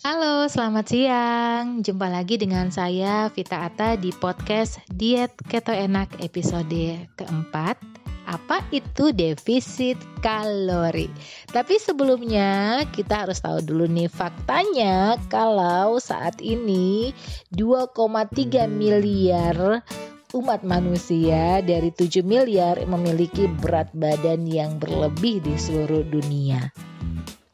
Halo, selamat siang. Jumpa lagi dengan saya Vita Ata di podcast Diet Keto Enak episode keempat. Apa itu defisit kalori? Tapi sebelumnya kita harus tahu dulu nih faktanya kalau saat ini 2,3 miliar umat manusia dari 7 miliar memiliki berat badan yang berlebih di seluruh dunia.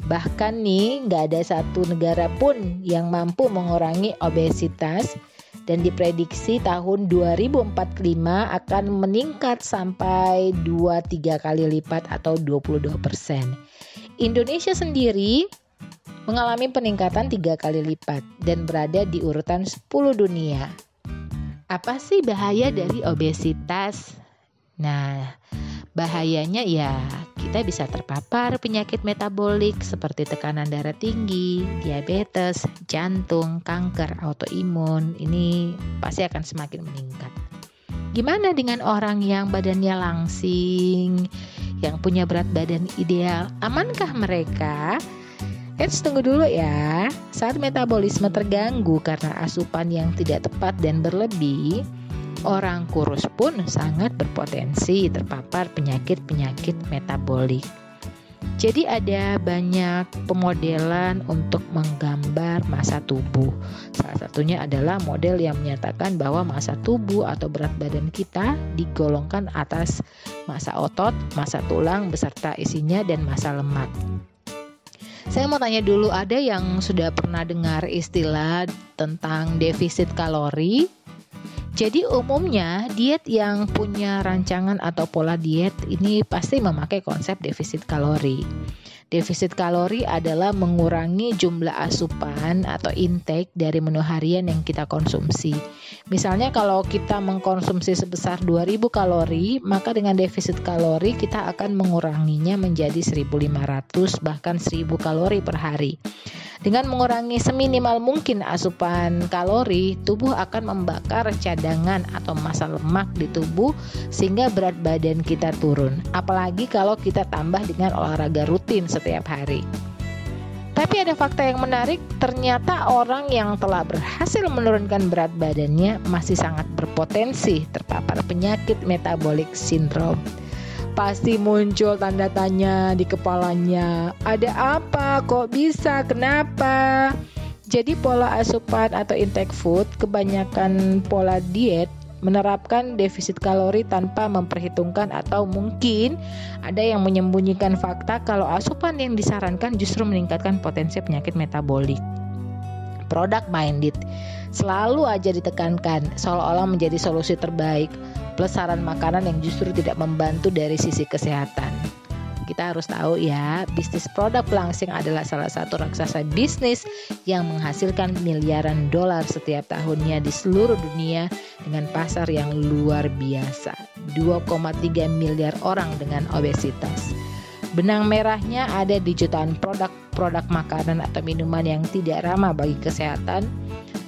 Bahkan nih nggak ada satu negara pun yang mampu mengurangi obesitas dan diprediksi tahun 2045 akan meningkat sampai 2-3 kali lipat atau 22 persen. Indonesia sendiri mengalami peningkatan tiga kali lipat dan berada di urutan 10 dunia. Apa sih bahaya dari obesitas? Nah, bahayanya ya kita bisa terpapar penyakit metabolik seperti tekanan darah tinggi, diabetes, jantung, kanker, autoimun. Ini pasti akan semakin meningkat. Gimana dengan orang yang badannya langsing, yang punya berat badan ideal? Amankah mereka? Eh, tunggu dulu ya. Saat metabolisme terganggu karena asupan yang tidak tepat dan berlebih, orang kurus pun sangat berpotensi terpapar penyakit-penyakit metabolik. Jadi ada banyak pemodelan untuk menggambar masa tubuh. Salah satunya adalah model yang menyatakan bahwa masa tubuh atau berat badan kita digolongkan atas masa otot, masa tulang beserta isinya dan masa lemak. Saya mau tanya dulu, ada yang sudah pernah dengar istilah tentang defisit kalori? Jadi umumnya diet yang punya rancangan atau pola diet ini pasti memakai konsep defisit kalori. Defisit kalori adalah mengurangi jumlah asupan atau intake dari menu harian yang kita konsumsi. Misalnya kalau kita mengkonsumsi sebesar 2000 kalori, maka dengan defisit kalori kita akan menguranginya menjadi 1500 bahkan 1000 kalori per hari. Dengan mengurangi seminimal mungkin asupan kalori, tubuh akan membakar cadangan atau massa lemak di tubuh sehingga berat badan kita turun. Apalagi kalau kita tambah dengan olahraga rutin setiap hari. Tapi ada fakta yang menarik, ternyata orang yang telah berhasil menurunkan berat badannya masih sangat berpotensi terpapar penyakit metabolik sindrom pasti muncul tanda tanya di kepalanya. Ada apa? Kok bisa? Kenapa? Jadi pola asupan atau intake food, kebanyakan pola diet menerapkan defisit kalori tanpa memperhitungkan atau mungkin ada yang menyembunyikan fakta kalau asupan yang disarankan justru meningkatkan potensi penyakit metabolik. Product minded selalu aja ditekankan seolah-olah menjadi solusi terbaik plus saran makanan yang justru tidak membantu dari sisi kesehatan. Kita harus tahu ya, bisnis produk pelangsing adalah salah satu raksasa bisnis yang menghasilkan miliaran dolar setiap tahunnya di seluruh dunia dengan pasar yang luar biasa. 2,3 miliar orang dengan obesitas. Benang merahnya ada di jutaan produk-produk makanan atau minuman yang tidak ramah bagi kesehatan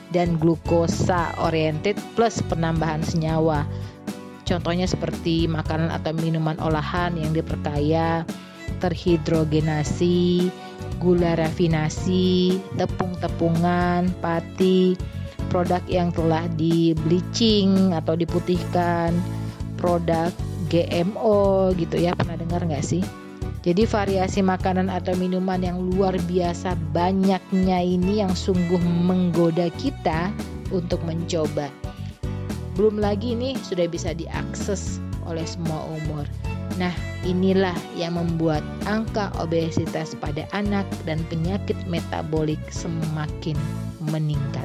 dan glukosa oriented plus penambahan senyawa Contohnya seperti makanan atau minuman olahan yang diperkaya terhidrogenasi, gula rafinasi, tepung-tepungan, pati, produk yang telah di bleaching atau diputihkan, produk GMO gitu ya pernah dengar nggak sih? Jadi variasi makanan atau minuman yang luar biasa banyaknya ini yang sungguh menggoda kita untuk mencoba. Belum lagi ini sudah bisa diakses oleh semua umur. Nah, inilah yang membuat angka obesitas pada anak dan penyakit metabolik semakin meningkat.